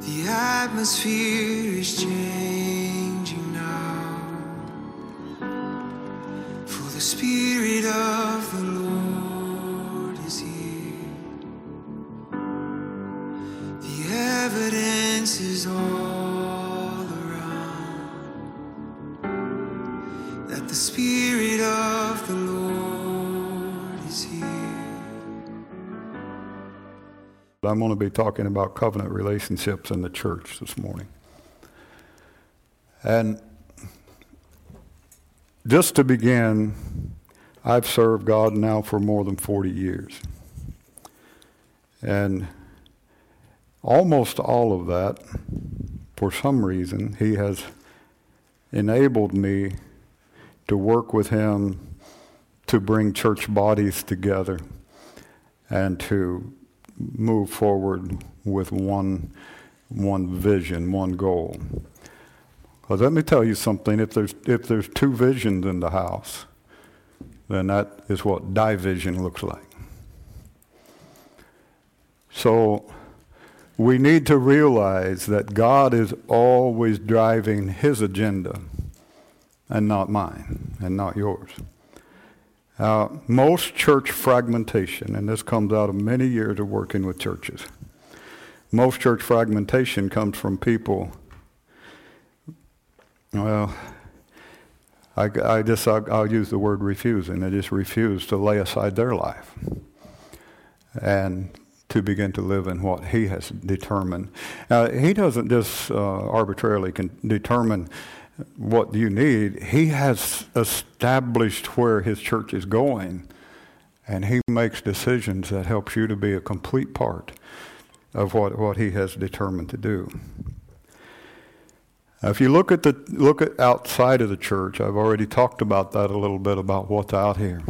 The atmosphere is changing now. For the Spirit I'm going to be talking about covenant relationships in the church this morning. And just to begin, I've served God now for more than 40 years. And almost all of that, for some reason, He has enabled me to work with Him to bring church bodies together and to move forward with one, one vision, one goal. Let me tell you something, if there's, if there's two visions in the house, then that is what division looks like. So we need to realize that God is always driving his agenda and not mine and not yours. Uh, most church fragmentation, and this comes out of many years of working with churches, most church fragmentation comes from people, well, I, I just, I'll, I'll use the word refusing. They just refuse to lay aside their life and to begin to live in what he has determined. Now, he doesn't just uh, arbitrarily determine what you need. He has established where his church is going, and he makes decisions that helps you to be a complete part of what, what he has determined to do. Now, if you look at the look at outside of the church, I've already talked about that a little bit about what's out here.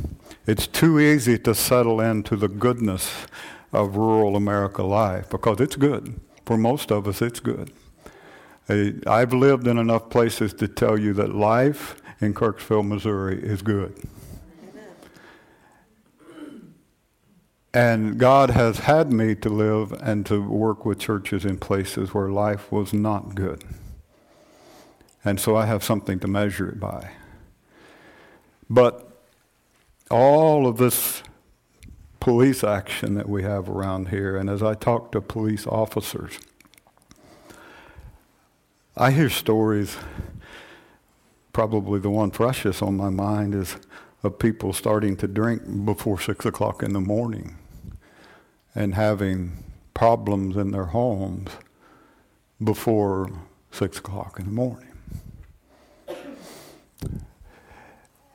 It's too easy to settle into the goodness of rural America life because it's good. For most of us, it's good. I've lived in enough places to tell you that life in Kirksville, Missouri is good. And God has had me to live and to work with churches in places where life was not good. And so I have something to measure it by. But all of this police action that we have around here, and as I talk to police officers, I hear stories. Probably the one freshest on my mind is of people starting to drink before six o'clock in the morning and having problems in their homes before six o'clock in the morning.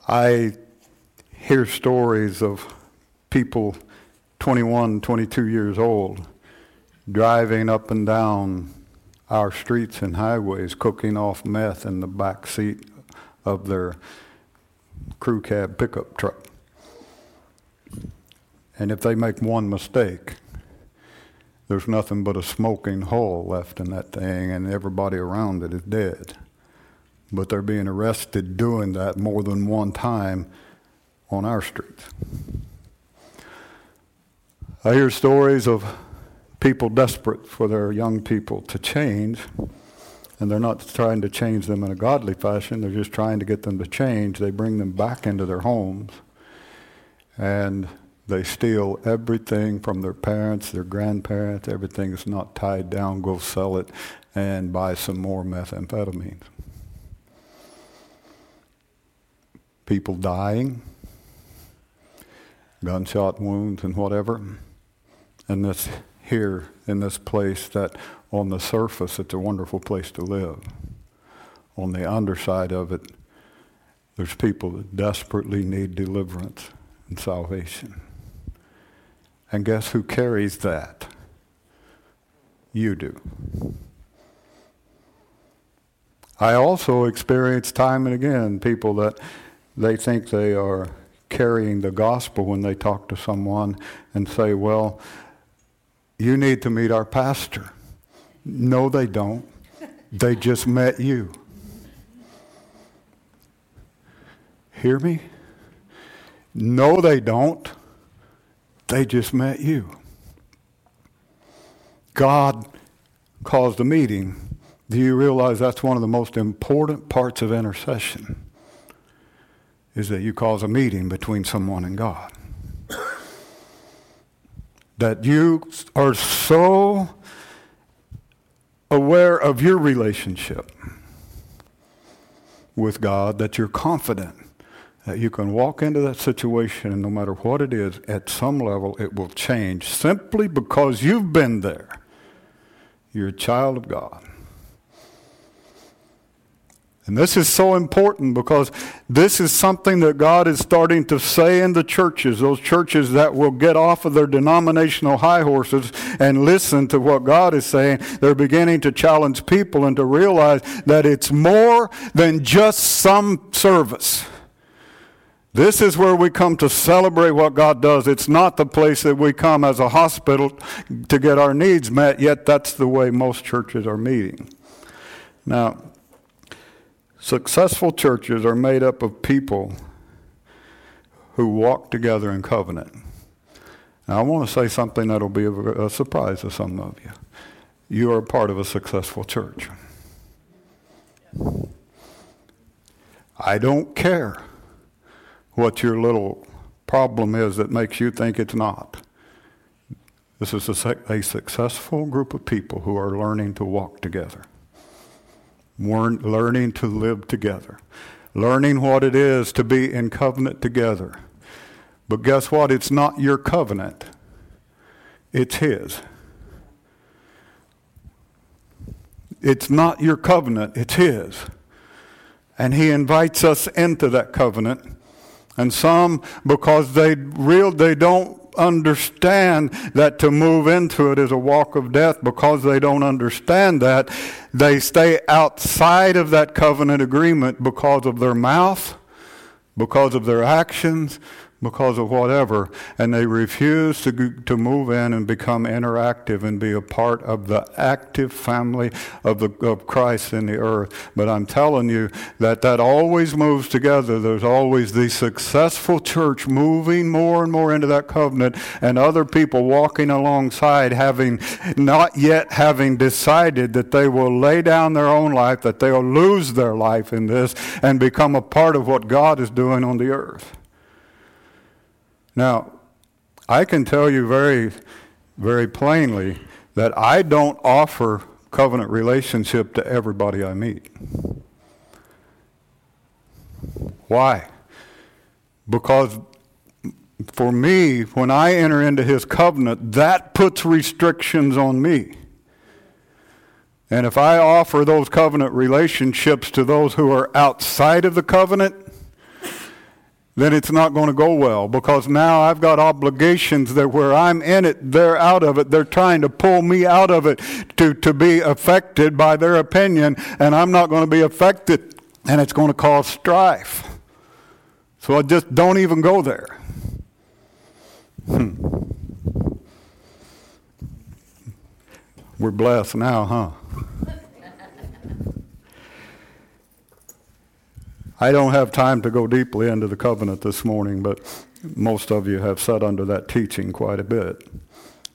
I hear stories of people 21, 22 years old driving up and down our streets and highways cooking off meth in the back seat of their crew cab pickup truck. And if they make one mistake, there's nothing but a smoking hole left in that thing, and everybody around it is dead. But they're being arrested doing that more than one time on our streets. I hear stories of people desperate for their young people to change, and they're not trying to change them in a godly fashion, they're just trying to get them to change. They bring them back into their homes, and they steal everything from their parents, their grandparents, everything that's not tied down, go sell it, and buy some more methamphetamines. People dying, gunshot wounds, and whatever. And this here in this place that on the surface it's a wonderful place to live. On the underside of it, there's people that desperately need deliverance and salvation. And guess who carries that? You do. I also experience time and again people that they think they are carrying the gospel when they talk to someone and say, well, you need to meet our pastor. No, they don't. They just met you. Hear me? No, they don't. They just met you. God caused a meeting, do you realize that's one of the most important parts of intercession? Is that you cause a meeting between someone and God. That you are so aware of your relationship with God that you're confident that you can walk into that situation and no matter what it is, at some level it will change simply because you've been there. You're a child of God. And this is so important because this is something that God is starting to say in the churches, those churches that will get off of their denominational high horses and listen to what God is saying. They're beginning to challenge people and to realize that it's more than just some service. This is where we come to celebrate what God does. It's not the place that we come as a hospital to get our needs met, yet that's the way most churches are meeting. Now, successful churches are made up of people who walk together in covenant. Now, I want to say something that'll be a, surprise to some of you. You are part of a successful church. I don't care what your little problem is that makes you think it's not. This is a, a successful group of people who are learning to walk together, learning to live together, learning what it is to be in covenant together. But guess what? It's not your covenant, it's His. It's not your covenant, it's His. And He invites us into that covenant and some, because they real they don't understand that to move into it is a walk of death, because they don't understand that, they stay outside of that covenant agreement because of their mouth, because of their actions, because of whatever, and they refuse to, to move in and become interactive and be a part of the active family of, the, of Christ in the earth. But I'm telling you that that always moves together. There's always the successful church moving more and more into that covenant, and other people walking alongside, having not yet having decided that they will lay down their own life, that they'll lose their life in this, and become a part of what God is doing on the earth. Now, I can tell you very, very plainly that I don't offer covenant relationship to everybody I meet. Why? Because for me, when I enter into his covenant, that puts restrictions on me. And if I offer those covenant relationships to those who are outside of the covenant, then it's not going to go well because now I've got obligations that where I'm in it, they're out of it. They're trying to pull me out of it to, to be affected by their opinion, and I'm not going to be affected, and it's going to cause strife. So I just don't even go there. Hmm. We're blessed now, huh? I don't have time to go deeply into the covenant this morning, but most of you have sat under that teaching quite a bit.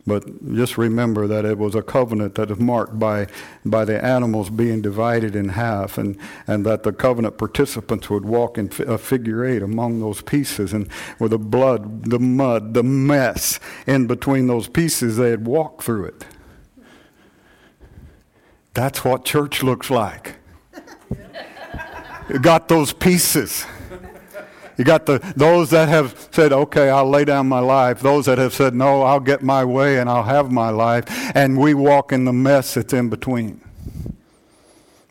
But just remember that it was a covenant that is marked by, by the animals being divided in half, and, and that the covenant participants would walk in a uh, figure eight among those pieces, and with the blood, the mud, the mess in between those pieces, they'd walk through it. That's what church looks like. You got those pieces. You got the those that have said, "Okay, I'll lay down my life." Those that have said, "No, I'll get my way and I'll have my life." And we walk in the mess that's in between.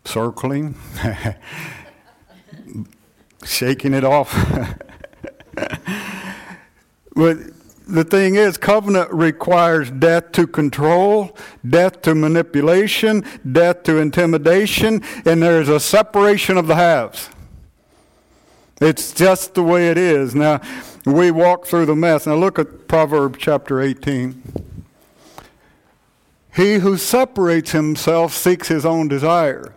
Circling, shaking it off. but the thing is, covenant requires death to control, death to manipulation, death to intimidation, and there's a separation of the halves. It's just the way it is. Now, we walk through the mess. Now, look at Proverbs chapter 18. He who separates himself seeks his own desire.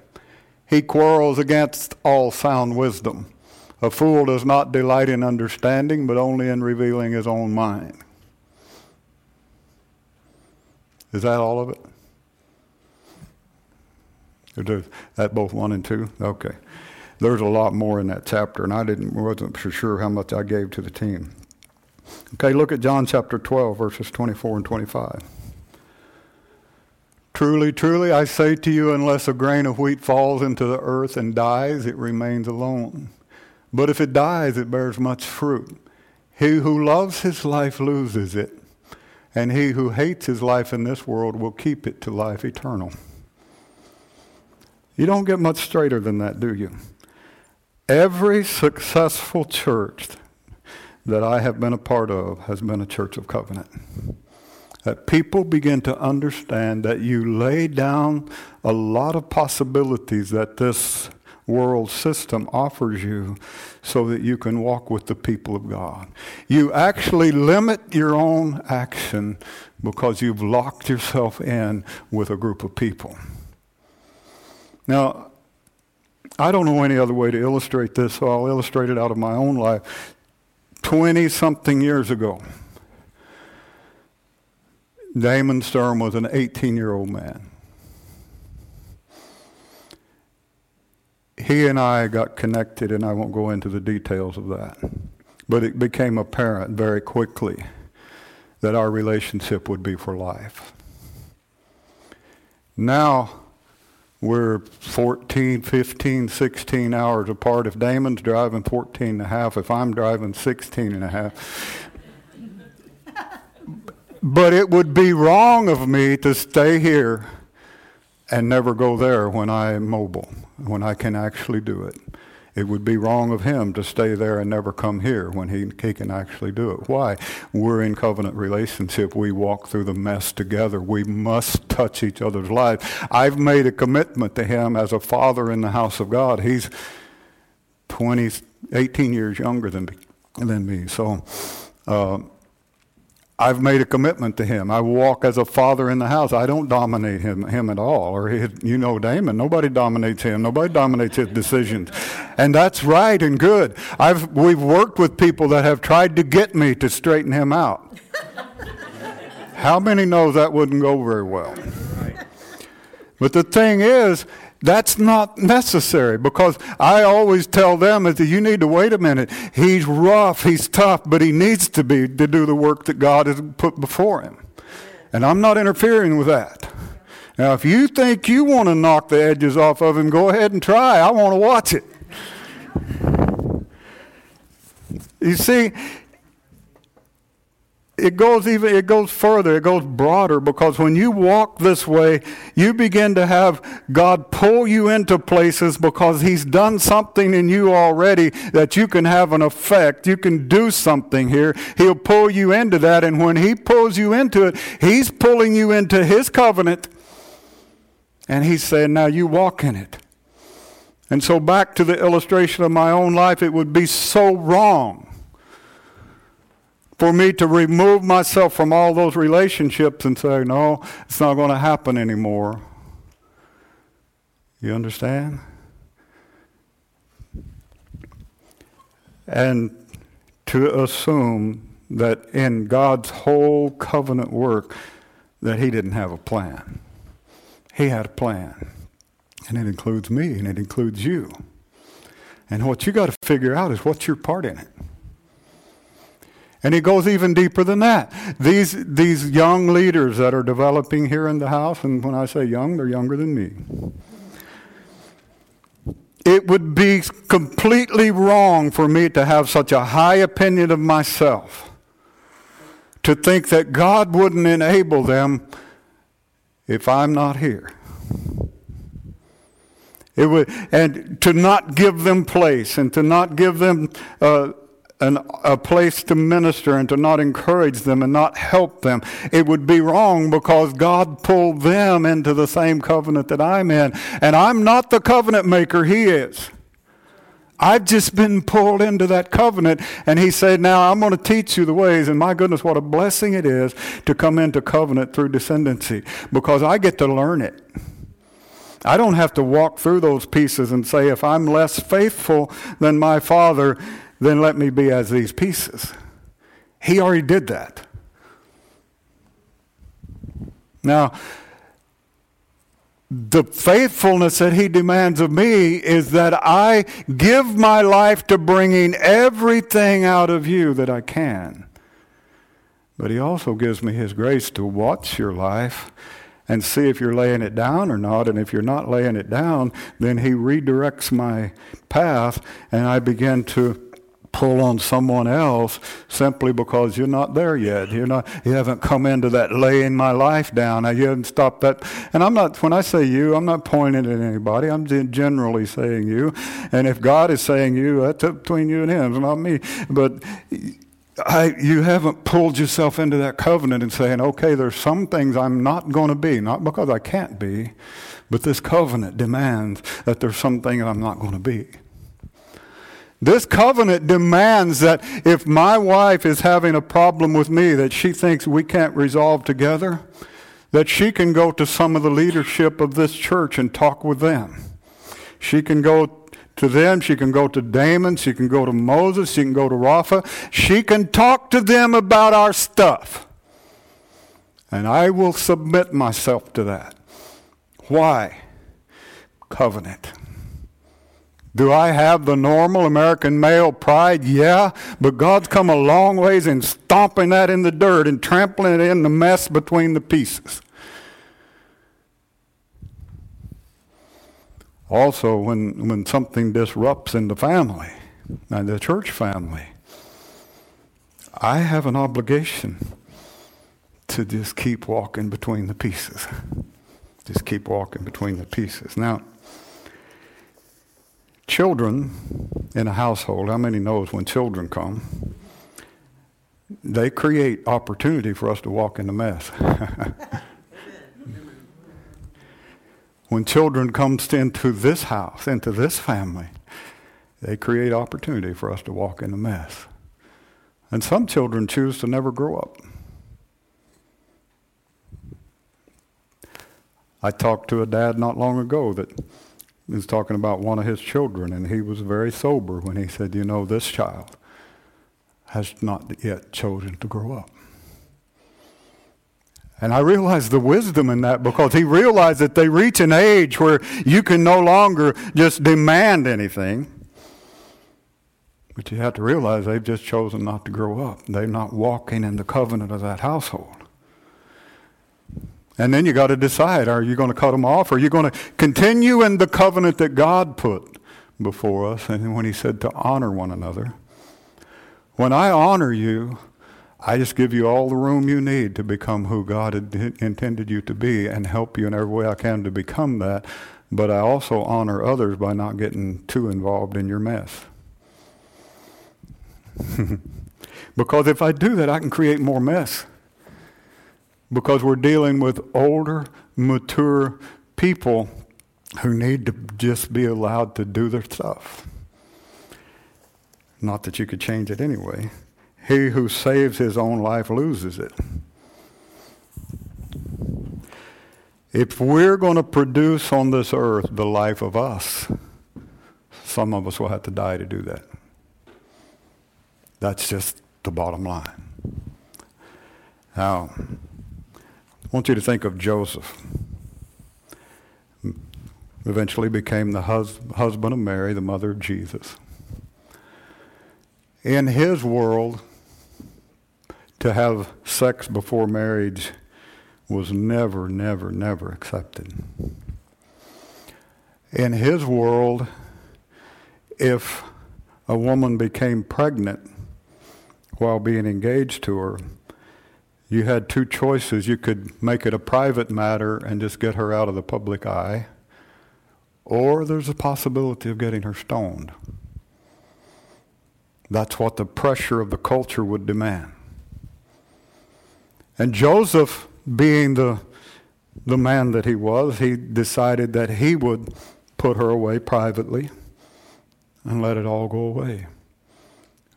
He quarrels against all sound wisdom. A fool does not delight in understanding, but only in revealing his own mind. Is that all of it? Is that both one and two? Okay. There's a lot more in that chapter, and I didn't wasn't for sure how much I gave to the team. Okay, look at John chapter 12, verses 24 and 25. Truly, truly, I say to you, unless a grain of wheat falls into the earth and dies, it remains alone. But if it dies, it bears much fruit. He who loves his life loses it, and he who hates his life in this world will keep it to life eternal. You don't get much straighter than that, do you? Every successful church that I have been a part of has been a church of covenant that people begin to understand that you lay down a lot of possibilities that this world system offers you so that you can walk with the people of God. You actually limit your own action because you've locked yourself in with a group of people. Now, I don't know any other way to illustrate this, so I'll illustrate it out of my own life. 20 something years ago, Damon Stern was an 18 year old man. He and I got connected, and I won't go into the details of that. But it became apparent very quickly that our relationship would be for life. Now, we're 14, 15, 16 hours apart. If Damon's driving 14 and a half, if I'm driving 16 and a half, but it would be wrong of me to stay here and never go there when I am mobile, when I can actually do it. It would be wrong of him to stay there and never come here when he, he can actually do it. Why? We're in covenant relationship. We walk through the mess together. We must touch each other's lives. I've made a commitment to him as a father in the house of God. He's 20, 18 years younger than, than me. So, uh, I've made a commitment to him. I walk as a father in the house. I don't dominate him, him at all. Or you know Damon, nobody dominates him. Nobody dominates his decisions. And that's right and good. I've, we've worked with people that have tried to get me to straighten him out. How many know that wouldn't go very well? But the thing is, that's not necessary because I always tell them that you need to wait a minute. He's rough, he's tough, but he needs to be to do the work that God has put before him. And I'm not interfering with that. Now, if you think you want to knock the edges off of him, go ahead and try. I want to watch it. You see, it goes even it goes further it goes broader because when you walk this way you begin to have god pull you into places because he's done something in you already that you can have an effect you can do something here. He'll pull you into that and when he pulls you into it he's pulling you into his covenant and he's saying now you walk in it. And so back to the illustration of my own life it would be so wrong for me to remove myself from all those relationships and say, no, it's not going to happen anymore. You understand? And to assume that in God's whole covenant work that he didn't have a plan. He had a plan. And it includes me and it includes you. And what you got to figure out is what's your part in it. And he goes even deeper than that. These, these young leaders that are developing here in the house, and when I say young, they're younger than me. It would be completely wrong for me to have such a high opinion of myself, to think that God wouldn't enable them if I'm not here. It would, and to not give them place and to not give them uh, an, a place to minister and to not encourage them and not help them. It would be wrong because God pulled them into the same covenant that I'm in. And I'm not the covenant maker, He is. I've just been pulled into that covenant. And He said, Now I'm going to teach you the ways. And my goodness, what a blessing it is to come into covenant through descendancy because I get to learn it. I don't have to walk through those pieces and say, if I'm less faithful than my father, then let me be as these pieces. He already did that. Now, the faithfulness that he demands of me is that I give my life to bringing everything out of you that I can. But he also gives me his grace to watch your life and see if you're laying it down or not. And if you're not laying it down, then he redirects my path and I begin to pull on someone else simply because you're not there yet. You're not, you haven't come into that laying my life down. You haven't stopped that. And I'm not, when I say you, I'm not pointing at anybody. I'm generally saying you. And if God is saying you, that's between you and Him, it's not me. But I, you haven't pulled yourself into that covenant and saying, okay, there's some things I'm not going to be, not because I can't be, but this covenant demands that there's some things I'm not going to be. This covenant demands that if my wife is having a problem with me that she thinks we can't resolve together, that she can go to some of the leadership of this church and talk with them. She can go to them, she can go to Damon, she can go to Moses, she can go to Rafa. She can talk to them about our stuff. And I will submit myself to that. Why? Covenant. Do I have the normal American male pride? Yeah, but God's come a long ways in stomping that in the dirt and trampling it in the mess between the pieces. Also, when, when something disrupts in the family, and the church family, I have an obligation to just keep walking between the pieces. Just keep walking between the pieces. Now, Children in a household, how many knows when children come, they create opportunity for us to walk in the mess. when children comes into this house, into this family, they create opportunity for us to walk in the mess. And some children choose to never grow up. I talked to a dad not long ago that was talking about one of his children, and he was very sober when he said, You know, this child has not yet chosen to grow up. And I realized the wisdom in that because he realized that they reach an age where you can no longer just demand anything. But you have to realize they've just chosen not to grow up. They're not walking in the covenant of that household. And then you got to decide are you going to cut them off? Or are you going to continue in the covenant that God put before us? And when He said to honor one another, when I honor you, I just give you all the room you need to become who God intended you to be and help you in every way I can to become that. But I also honor others by not getting too involved in your mess. because if I do that, I can create more mess because we're dealing with older, mature people who need to just be allowed to do their stuff. Not that you could change it anyway. He who saves his own life loses it. If we're going to produce on this earth the life of us, some of us will have to die to do that. That's just the bottom line. Now, want you to think of Joseph. Eventually became the hus- husband of Mary, the mother of Jesus. In his world, to have sex before marriage was never, never, never accepted. In his world, if a woman became pregnant while being engaged to her, you had two choices. You could make it a private matter and just get her out of the public eye, or there's a possibility of getting her stoned. That's what the pressure of the culture would demand. And Joseph, being the, the man that he was, he decided that he would put her away privately and let it all go away.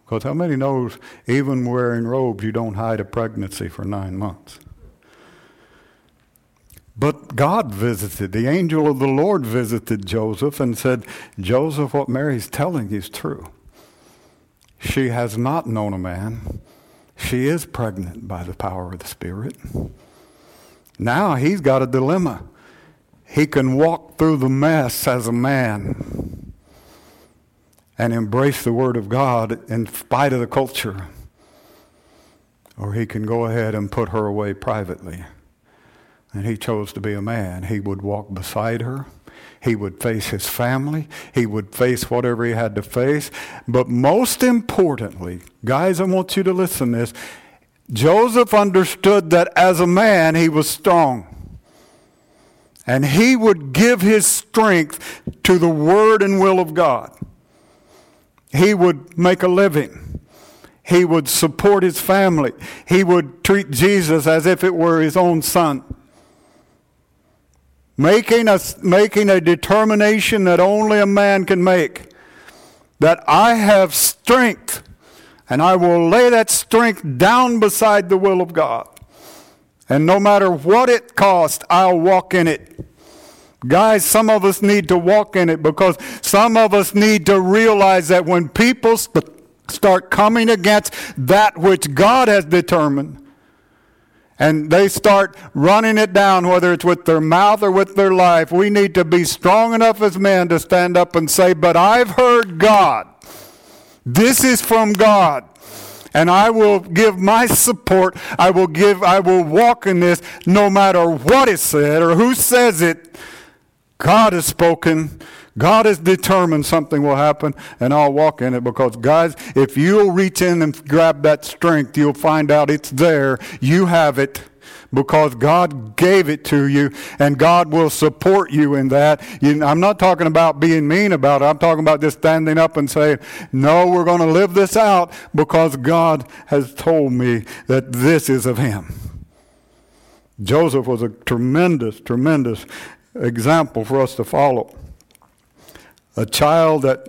Because how many knows even wearing robes, you don't hide a pregnancy for nine months? But God visited, the angel of the Lord visited Joseph and said, Joseph, what Mary's telling is true. She has not known a man. She is pregnant by the power of the Spirit. Now he's got a dilemma. he can walk through the mess as a man and embrace the Word of God in spite of the culture. Or he can go ahead and put her away privately. And he chose to be a man. He would walk beside her. He would face his family. He would face whatever he had to face. But most importantly, guys, I want you to listen to this. Joseph understood that as a man, he was strong. And he would give his strength to the word and will of God. He would make a living. He would support his family. He would treat Jesus as if it were his own son. Making a, making a determination that only a man can make. That I have strength and I will lay that strength down beside the will of God. And no matter what it costs, I'll walk in it. Guys, some of us need to walk in it because some of us need to realize that when people st- start coming against that which God has determined, and they start running it down, whether it's with their mouth or with their life, we need to be strong enough as men to stand up and say, But I've heard God. This is from God. And I will give my support. I will give, I will walk in this no matter what is said or who says it. God has spoken. God has determined something will happen, and I'll walk in it because, guys, if you'll reach in and grab that strength, you'll find out it's there. You have it because God gave it to you, and God will support you in that. You, I'm not talking about being mean about it. I'm talking about just standing up and saying, No, we're going to live this out because God has told me that this is of Him. Joseph was a tremendous, tremendous example for us to follow. A child that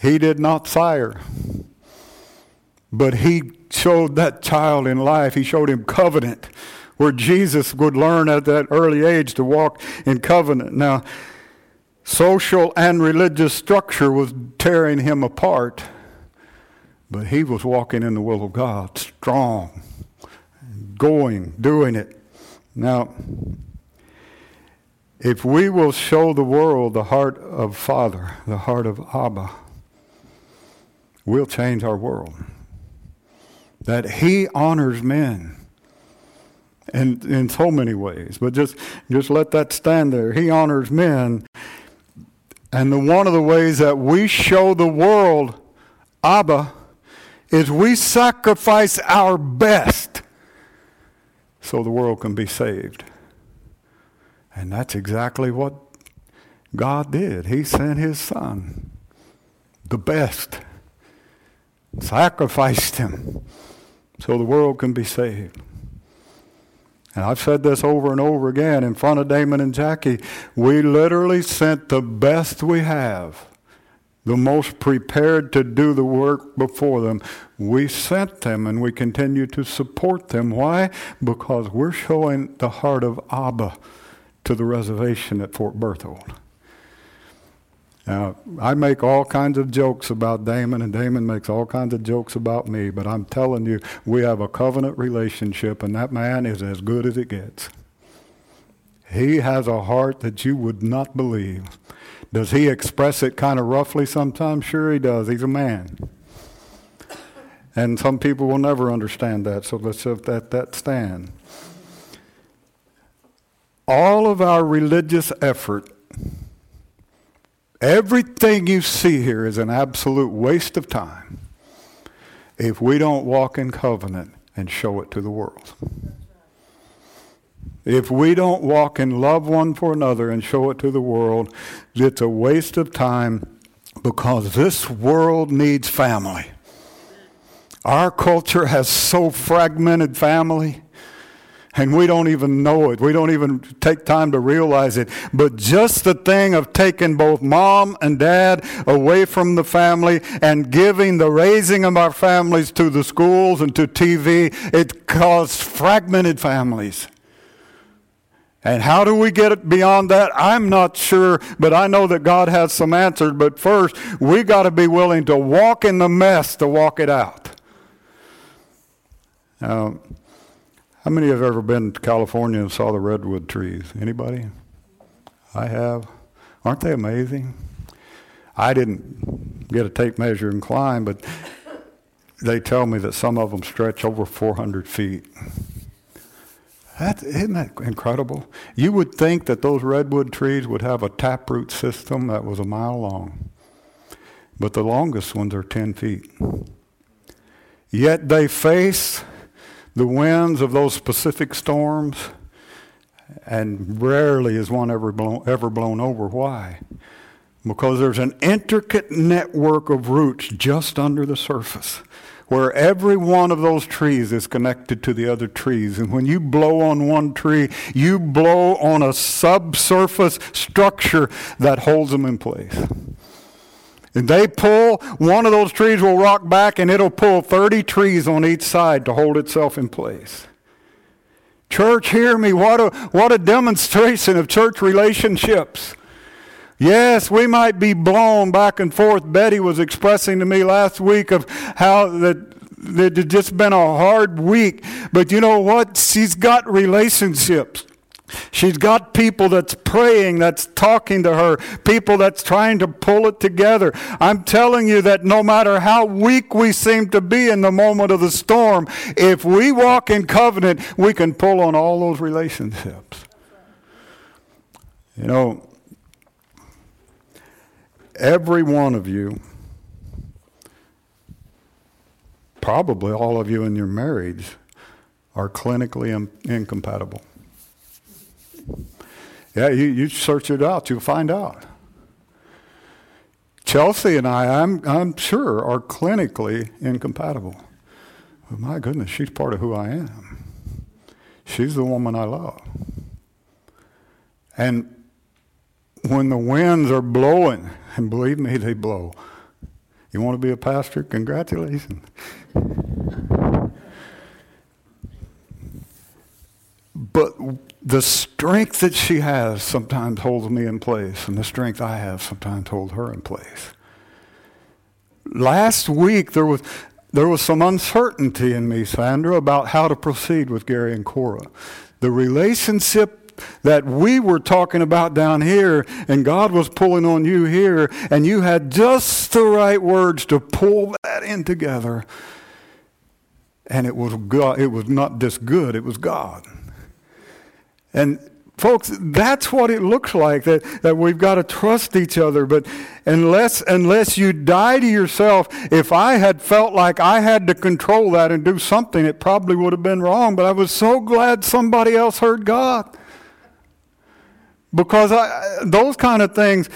he did not sire, but he showed that child in life, he showed him covenant, where Jesus would learn at that early age to walk in covenant. Now, social and religious structure was tearing him apart, but he was walking in the will of God, strong, going, doing it. Now, if we will show the world the heart of Father, the heart of Abba, we'll change our world. That He honors men in, in so many ways, but just, just let that stand there. He honors men. And the, one of the ways that we show the world Abba is we sacrifice our best so the world can be saved. And that's exactly what God did. He sent his son, the best, sacrificed him so the world can be saved. And I've said this over and over again in front of Damon and Jackie. We literally sent the best we have, the most prepared to do the work before them. We sent them and we continue to support them. Why? Because we're showing the heart of Abba to the reservation at Fort Berthold. Now, I make all kinds of jokes about Damon, and Damon makes all kinds of jokes about me, but I'm telling you, we have a covenant relationship, and that man is as good as it gets. He has a heart that you would not believe. Does he express it kind of roughly sometimes? Sure, he does. He's a man. And some people will never understand that, so let's let that, that stand all of our religious effort, everything you see here is an absolute waste of time if we don't walk in covenant and show it to the world. If we don't walk in love one for another and show it to the world, it's a waste of time because this world needs family. Our culture has so fragmented family and we don't even know it. We don't even take time to realize it. But just the thing of taking both mom and dad away from the family and giving the raising of our families to the schools and to TV, it caused fragmented families. And how do we get beyond that? I'm not sure, but I know that God has some answers. But first, we got to be willing to walk in the mess to walk it out. Now, how many have ever been to California and saw the redwood trees? Anybody? I have. Aren't they amazing? I didn't get a tape measure and climb, but they tell me that some of them stretch over 400 feet. That, isn't that incredible? You would think that those redwood trees would have a taproot system that was a mile long, but the longest ones are 10 feet. Yet they face the winds of those specific storms, and rarely is one ever blown, ever blown over. Why? Because there's an intricate network of roots just under the surface where every one of those trees is connected to the other trees. And when you blow on one tree, you blow on a subsurface structure that holds them in place. They pull, one of those trees will rock back and it'll pull 30 trees on each side to hold itself in place. Church, hear me. What a, what a demonstration of church relationships. Yes, we might be blown back and forth. Betty was expressing to me last week of how that it had just been a hard week. But you know what? She's got relationships. She's got people that's praying, that's talking to her, people that's trying to pull it together. I'm telling you that no matter how weak we seem to be in the moment of the storm, if we walk in covenant, we can pull on all those relationships. You know, every one of you, probably all of you in your marriage, are clinically in, incompatible. Yeah, you, you search it out, you'll find out. Chelsea and I, I'm, I'm sure, are clinically incompatible. But my goodness, she's part of who I am. She's the woman I love. And when the winds are blowing, and believe me, they blow. You want to be a pastor? Congratulations. But the strength that she has sometimes holds me in place, and the strength I have sometimes holds her in place. Last week, there was, there was some uncertainty in me, Sandra, about how to proceed with Gary and Cora. The relationship that we were talking about down here, and God was pulling on you here, and you had just the right words to pull that in together. And it was God, it was not just good, it was God. And folks, that's what it looks like that, that we've got to trust each other. But unless unless you die to yourself, if I had felt like I had to control that and do something, it probably would have been wrong. But I was so glad somebody else heard God. Because I, those kind of things,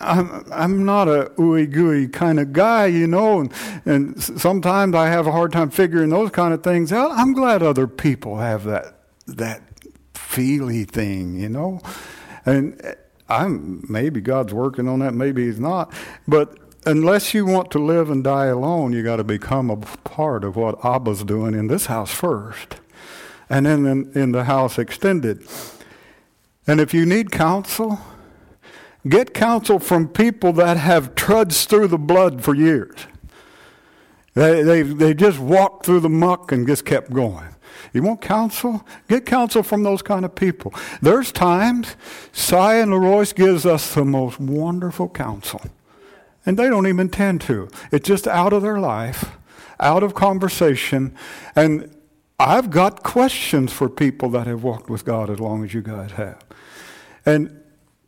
I'm, I'm not a ooey gooey kind of guy, you know, and, and sometimes I have a hard time figuring those kind of things out. I'm glad other people have that that feely thing, you know, and eh, I'm maybe God's working on that, maybe He's not, but unless you want to live and die alone, you got to become a part of what Abba's doing in this house first, and then in, in the house extended. And if you need counsel, get counsel from people that have trudged through the blood for years. They, they, they just walked through the muck and just kept going. You want counsel? Get counsel from those kind of people. There's times Cy and Leroyce gives us the most wonderful counsel. And they don't even intend to. It's just out of their life, out of conversation. And I've got questions for people that have walked with God as long as you guys have. And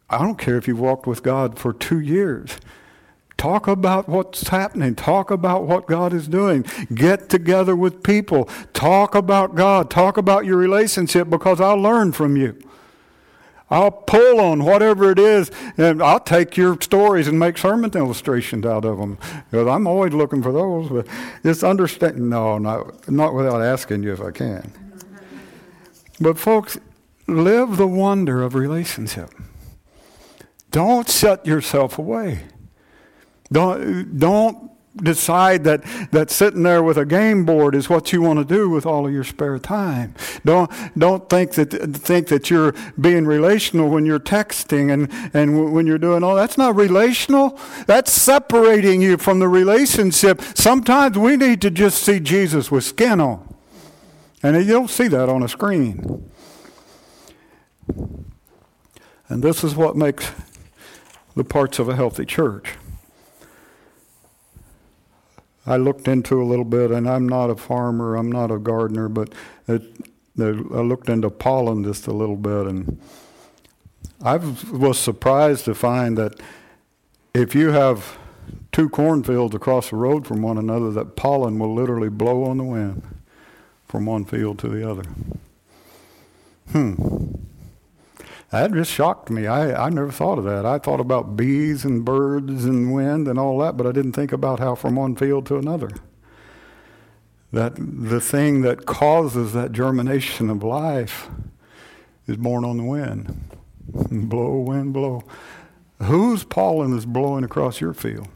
I don't care if you've walked with God for two years. Talk about what's happening. Talk about what God is doing. Get together with people. Talk about God. Talk about your relationship because I'll learn from you. I'll pull on whatever it is, and I'll take your stories and make sermon illustrations out of them. Because I'm always looking for those. But just understand. No, not, not without asking you if I can. But folks, live the wonder of relationship. Don't shut yourself away. Don't, don't decide that, that sitting there with a game board is what you want to do with all of your spare time. Don't, don't think, that, think that you're being relational when you're texting and, and when you're doing all that's not relational. That's separating you from the relationship. Sometimes we need to just see Jesus with skin on. And you don't see that on a screen. And this is what makes the parts of a healthy church. I looked into a little bit, and I'm not a farmer, I'm not a gardener, but it, I looked into pollen just a little bit, and I was surprised to find that if you have two cornfields across the road from one another, that pollen will literally blow on the wind from one field to the other. Hmm. That just shocked me. I, I never thought of that. I thought about bees and birds and wind and all that, but I didn't think about how from one field to another. That the thing that causes that germination of life is borne on the wind. blow, wind, blow. Whose pollen is blowing across your field?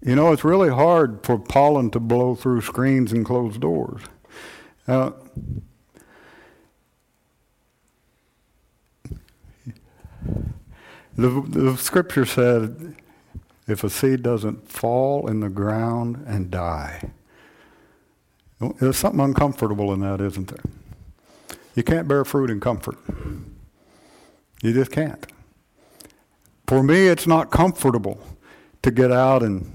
You know, it's really hard for pollen to blow through screens and closed doors. Uh, the, the scripture said, if a seed doesn't fall in the ground and die, there's something uncomfortable in that, isn't there? You can't bear fruit in comfort. You just can't. For me, it's not comfortable to get out and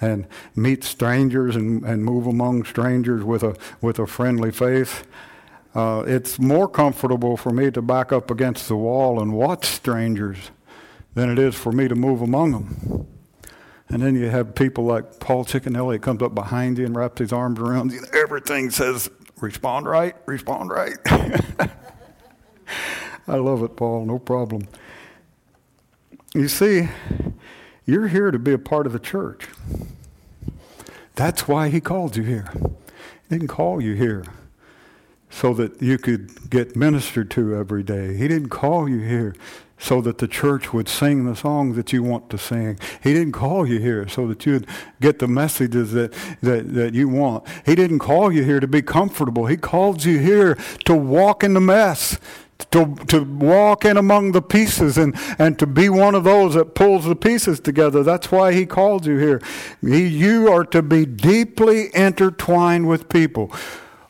and meet strangers and, and move among strangers with a with a friendly face. Uh, it's more comfortable for me to back up against the wall and watch strangers than it is for me to move among them. And then you have people like Paul Chickenelli comes up behind you and wraps his arms around you. And everything says, respond right, respond right. I love it, Paul, no problem. You see, you're here to be a part of the church. That's why he called you here. He didn't call you here so that you could get ministered to every day. He didn't call you here so that the church would sing the songs that you want to sing. He didn't call you here so that you'd get the messages that, that, that you want. He didn't call you here to be comfortable. He called you here to walk in the mess, to, to walk in among the pieces and, and to be one of those that pulls the pieces together. That's why he called you here. He, you are to be deeply intertwined with people.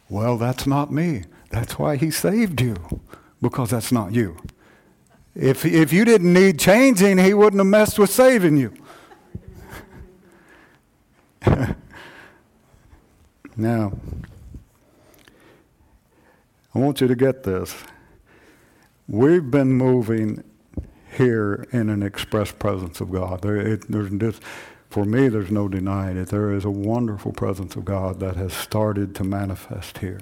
Well, that's not me. That's why he saved you, because that's not you. If, if you didn't need changing, he wouldn't have messed with saving you. now, I want you to get this. We've been moving here in an express presence of God. There, it, there's this, for me, there's no denying it. There is a wonderful presence of God that has started to manifest here.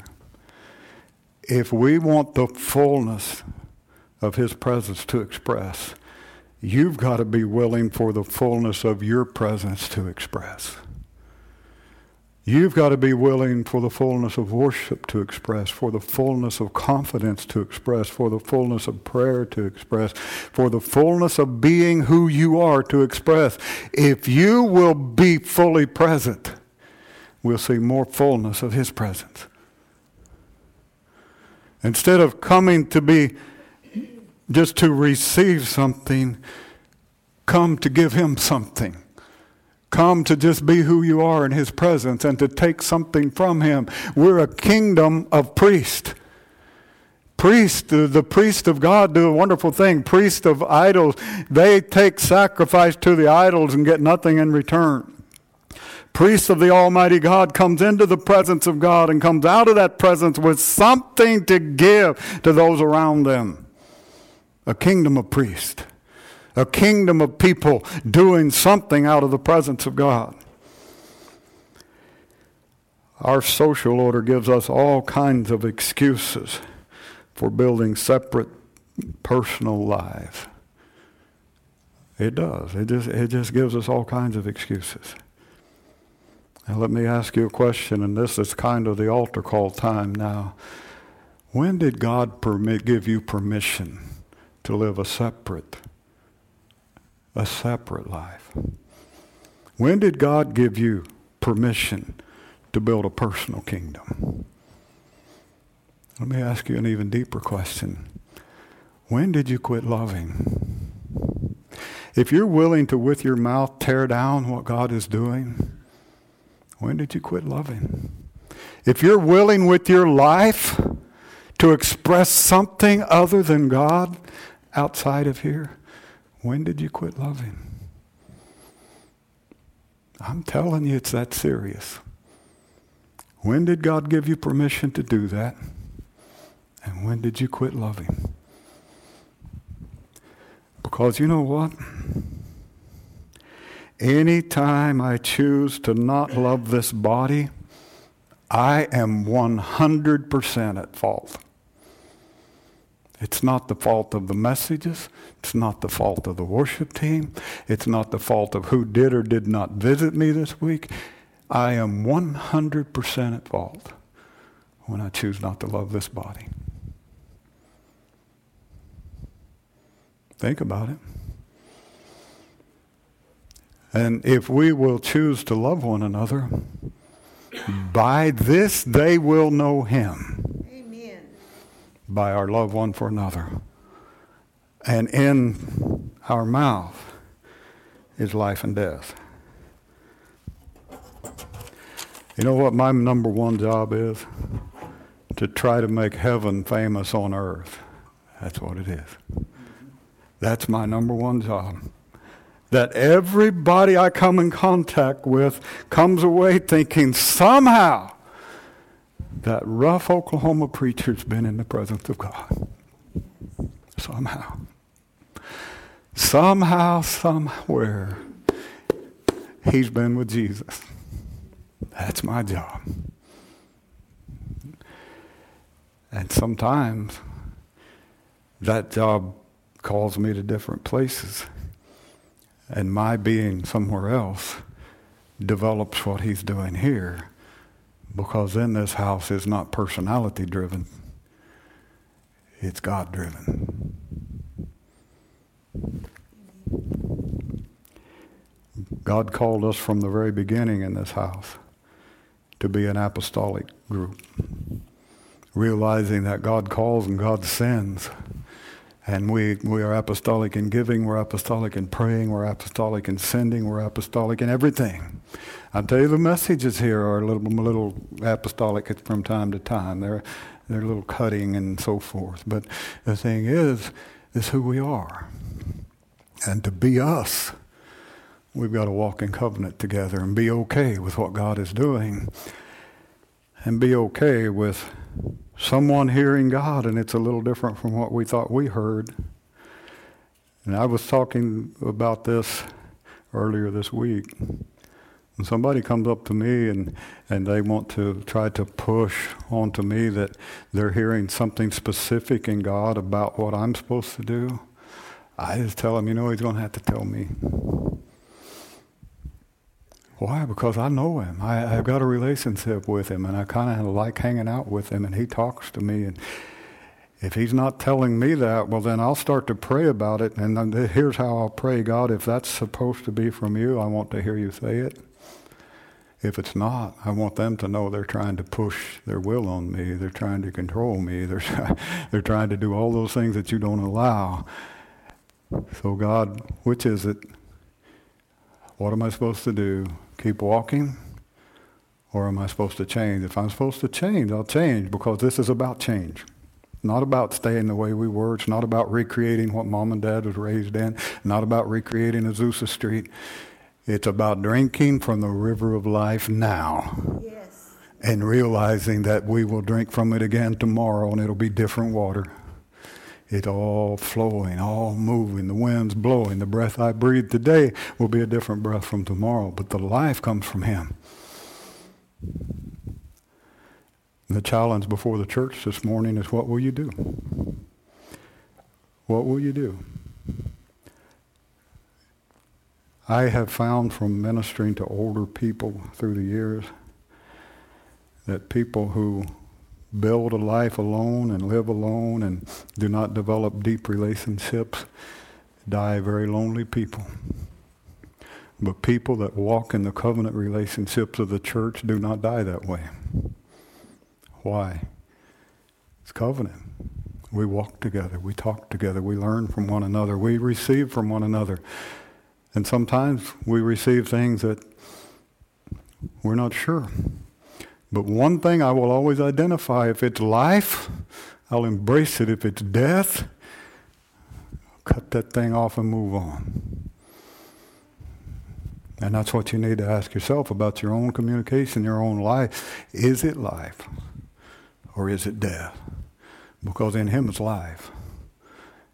If we want the fullness of His presence to express, you've got to be willing for the fullness of your presence to express. You've got to be willing for the fullness of worship to express, for the fullness of confidence to express, for the fullness of prayer to express, for the fullness of being who you are to express. If you will be fully present, we'll see more fullness of His presence. Instead of coming to be just to receive something, come to give Him something come to just be who you are in His presence and to take something from Him. We're a kingdom of priests. Priest, the priest of God do a wonderful thing. Priest of idols, they take sacrifice to the idols and get nothing in return. Priest of the Almighty God comes into the presence of God and comes out of that presence with something to give to those around them. A kingdom of priests a kingdom of people doing something out of the presence of God. Our social order gives us all kinds of excuses for building separate personal lives. It does. It just, it just gives us all kinds of excuses. Now, let me ask you a question, and this is kind of the altar call time now. When did God permit, give you permission to live a separate a separate life. When did God give you permission to build a personal kingdom? Let me ask you an even deeper question. When did you quit loving? If you're willing to, with your mouth, tear down what God is doing, when did you quit loving? If you're willing with your life to express something other than God outside of here, when did you quit loving? I'm telling you, it's that serious. When did God give you permission to do that? And when did you quit loving? Because you know what? Anytime I choose to not love this body, I am 100% at fault. It's not the fault of the messages. It's not the fault of the worship team. It's not the fault of who did or did not visit me this week. I am 100% at fault when I choose not to love this body. Think about it. And if we will choose to love one another, by this they will know him. By our love one for another. And in our mouth is life and death. You know what my number one job is? To try to make heaven famous on earth. That's what it is. That's my number one job. That everybody I come in contact with comes away thinking somehow that rough Oklahoma preacher's been in the presence of God. Somehow. Somehow, somewhere, he's been with Jesus. That's my job. And sometimes that job calls me to different places. And my being somewhere else develops what he's doing here because in this house is not personality driven, it's God driven. God called us from the very beginning in this house to be an apostolic group, realizing that God calls and God sends. And we, we are apostolic in giving, we're apostolic in praying, we're apostolic in sending, we're apostolic in everything. I tell you, the messages here are a little, a little apostolic from time to time. They're, they're a little cutting and so forth. But the thing is, is who we are. And to be us We've got to walk in covenant together and be okay with what God is doing and be okay with someone hearing God and it's a little different from what we thought we heard. And I was talking about this earlier this week. Somebody comes up to me and, and they want to try to push onto me that they're hearing something specific in God about what I'm supposed to do. I just tell them, you know, he's going to have to tell me. Why? Because I know him. I, have got a relationship with him, and I kind of like hanging out with him, and he talks to me. And if he's not telling me that, well, then I'll start to pray about it. And here's how I'll pray God, if that's supposed to be from you, I want to hear you say it. If it's not, I want them to know they're trying to push their will on me. They're trying to control me. They're, they're trying to do all those things that you don't allow. So, God, which is it? What am I supposed to do? keep walking? Or am I supposed to change? If I'm supposed to change, I'll change because this is about change. Not about staying the way we were. It's not about recreating what mom and dad was raised in. Not about recreating Azusa Street. It's about drinking from the river of life now. Yes. And realizing that we will drink from it again tomorrow and it'll be different water. It's all flowing, all moving. The wind's blowing. The breath I breathe today will be a different breath from tomorrow, but the life comes from Him. The challenge before the church this morning is what will you do? What will you do? I have found from ministering to older people through the years that people who build a life alone and live alone and do not develop deep relationships die very lonely people. But people that walk in the covenant relationships of the church do not die that way. Why? It's covenant. We walk together, we talk together, we learn from one another, we receive from one another. And sometimes we receive things that we're not sure. But one thing I will always identify if it's life, I'll embrace it if it's death. Cut that thing off and move on. And that's what you need to ask yourself about your own communication, your own life. Is it life or is it death? Because in Him is life,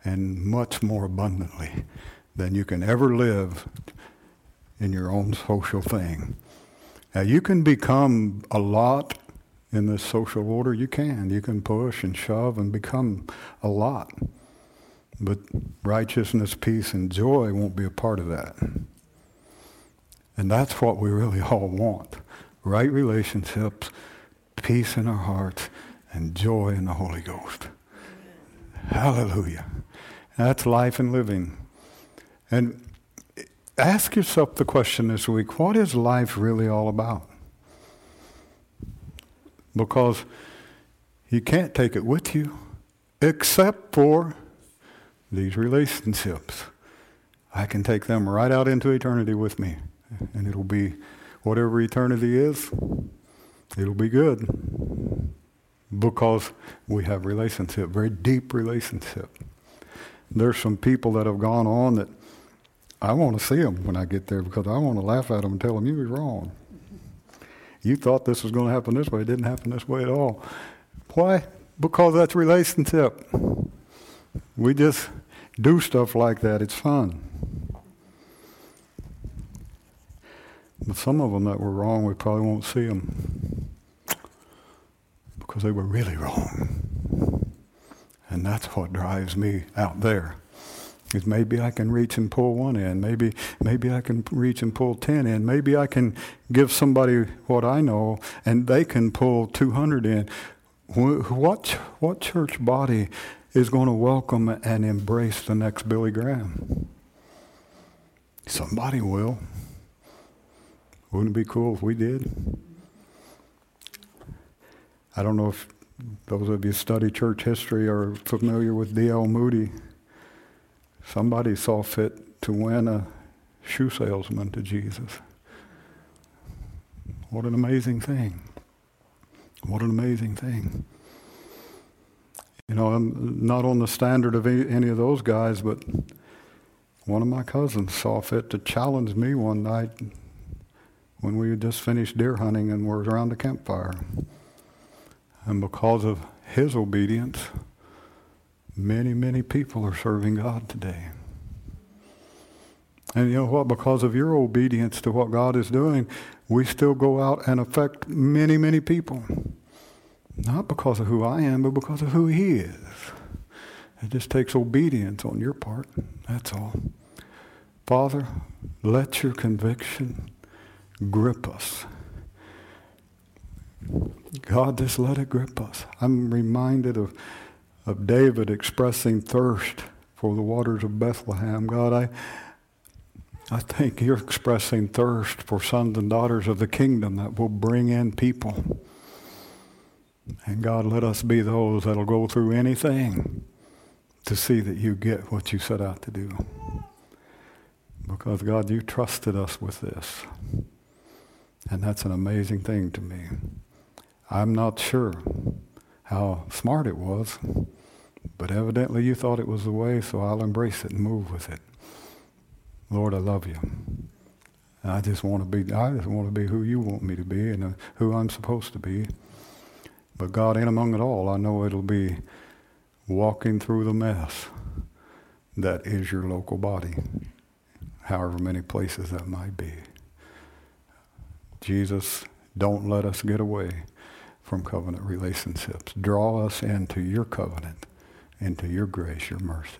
and much more abundantly than you can ever live in your own social thing. Now, you can become a lot in this social order. You can. You can push and shove and become a lot. But righteousness, peace, and joy won't be a part of that. And that's what we really all want right relationships, peace in our hearts, and joy in the Holy Ghost. Hallelujah. That's life and living. And ask yourself the question this week what is life really all about? Because you can't take it with you except for these relationships. I can take them right out into eternity with me, and it'll be whatever eternity is, it'll be good because we have relationship, very deep relationship. There's some people that have gone on that I want to see them when I get there because I want to laugh at them and tell them you was wrong. You thought this was going to happen this way. It didn't happen this way at all. Why? Because that's relationship. We just do stuff like that. It's fun. But some of them that were wrong, we probably won't see them because they were really wrong. And that's what drives me out there. Is maybe I can reach and pull one in. Maybe maybe I can reach and pull ten in. Maybe I can give somebody what I know, and they can pull two hundred in. What what church body is going to welcome and embrace the next Billy Graham? Somebody will. Wouldn't it be cool if we did? I don't know if those of you study church history are familiar with D.L. Moody. Somebody saw fit to win a shoe salesman to Jesus. What an amazing thing. What an amazing thing. You know, I'm not on the standard of any of those guys, but one of my cousins saw fit to challenge me one night when we had just finished deer hunting and were around the campfire. And because of his obedience, many, many people are serving God today. And you know what? Because of your obedience to what God is doing, we still go out and affect many, many people. Not because of who I am, but because of who He is. It just takes obedience on your part. That's all. Father, let your conviction grip us. God, just let it grip us. I'm reminded of, of David expressing thirst for the waters of Bethlehem. God, I, I think you're expressing thirst for sons and daughters of the kingdom that will bring in people. And God, let us be those that'll go through anything to see that you get what you set out to do. Because, God, you trusted us with this. And that's an amazing thing to me. I'm not sure how smart it was, but evidently you thought it was the way, so I'll embrace it and move with it. Lord, I love you. I just want to be I just want to be who you want me to be and uh, who I'm supposed to be. But God, in among it all, I know it'll be walking through the mess that is your local body, however many places that might be. Jesus, don't let us get away from covenant relationships. Draw us into your covenant, and to your grace, your mercy.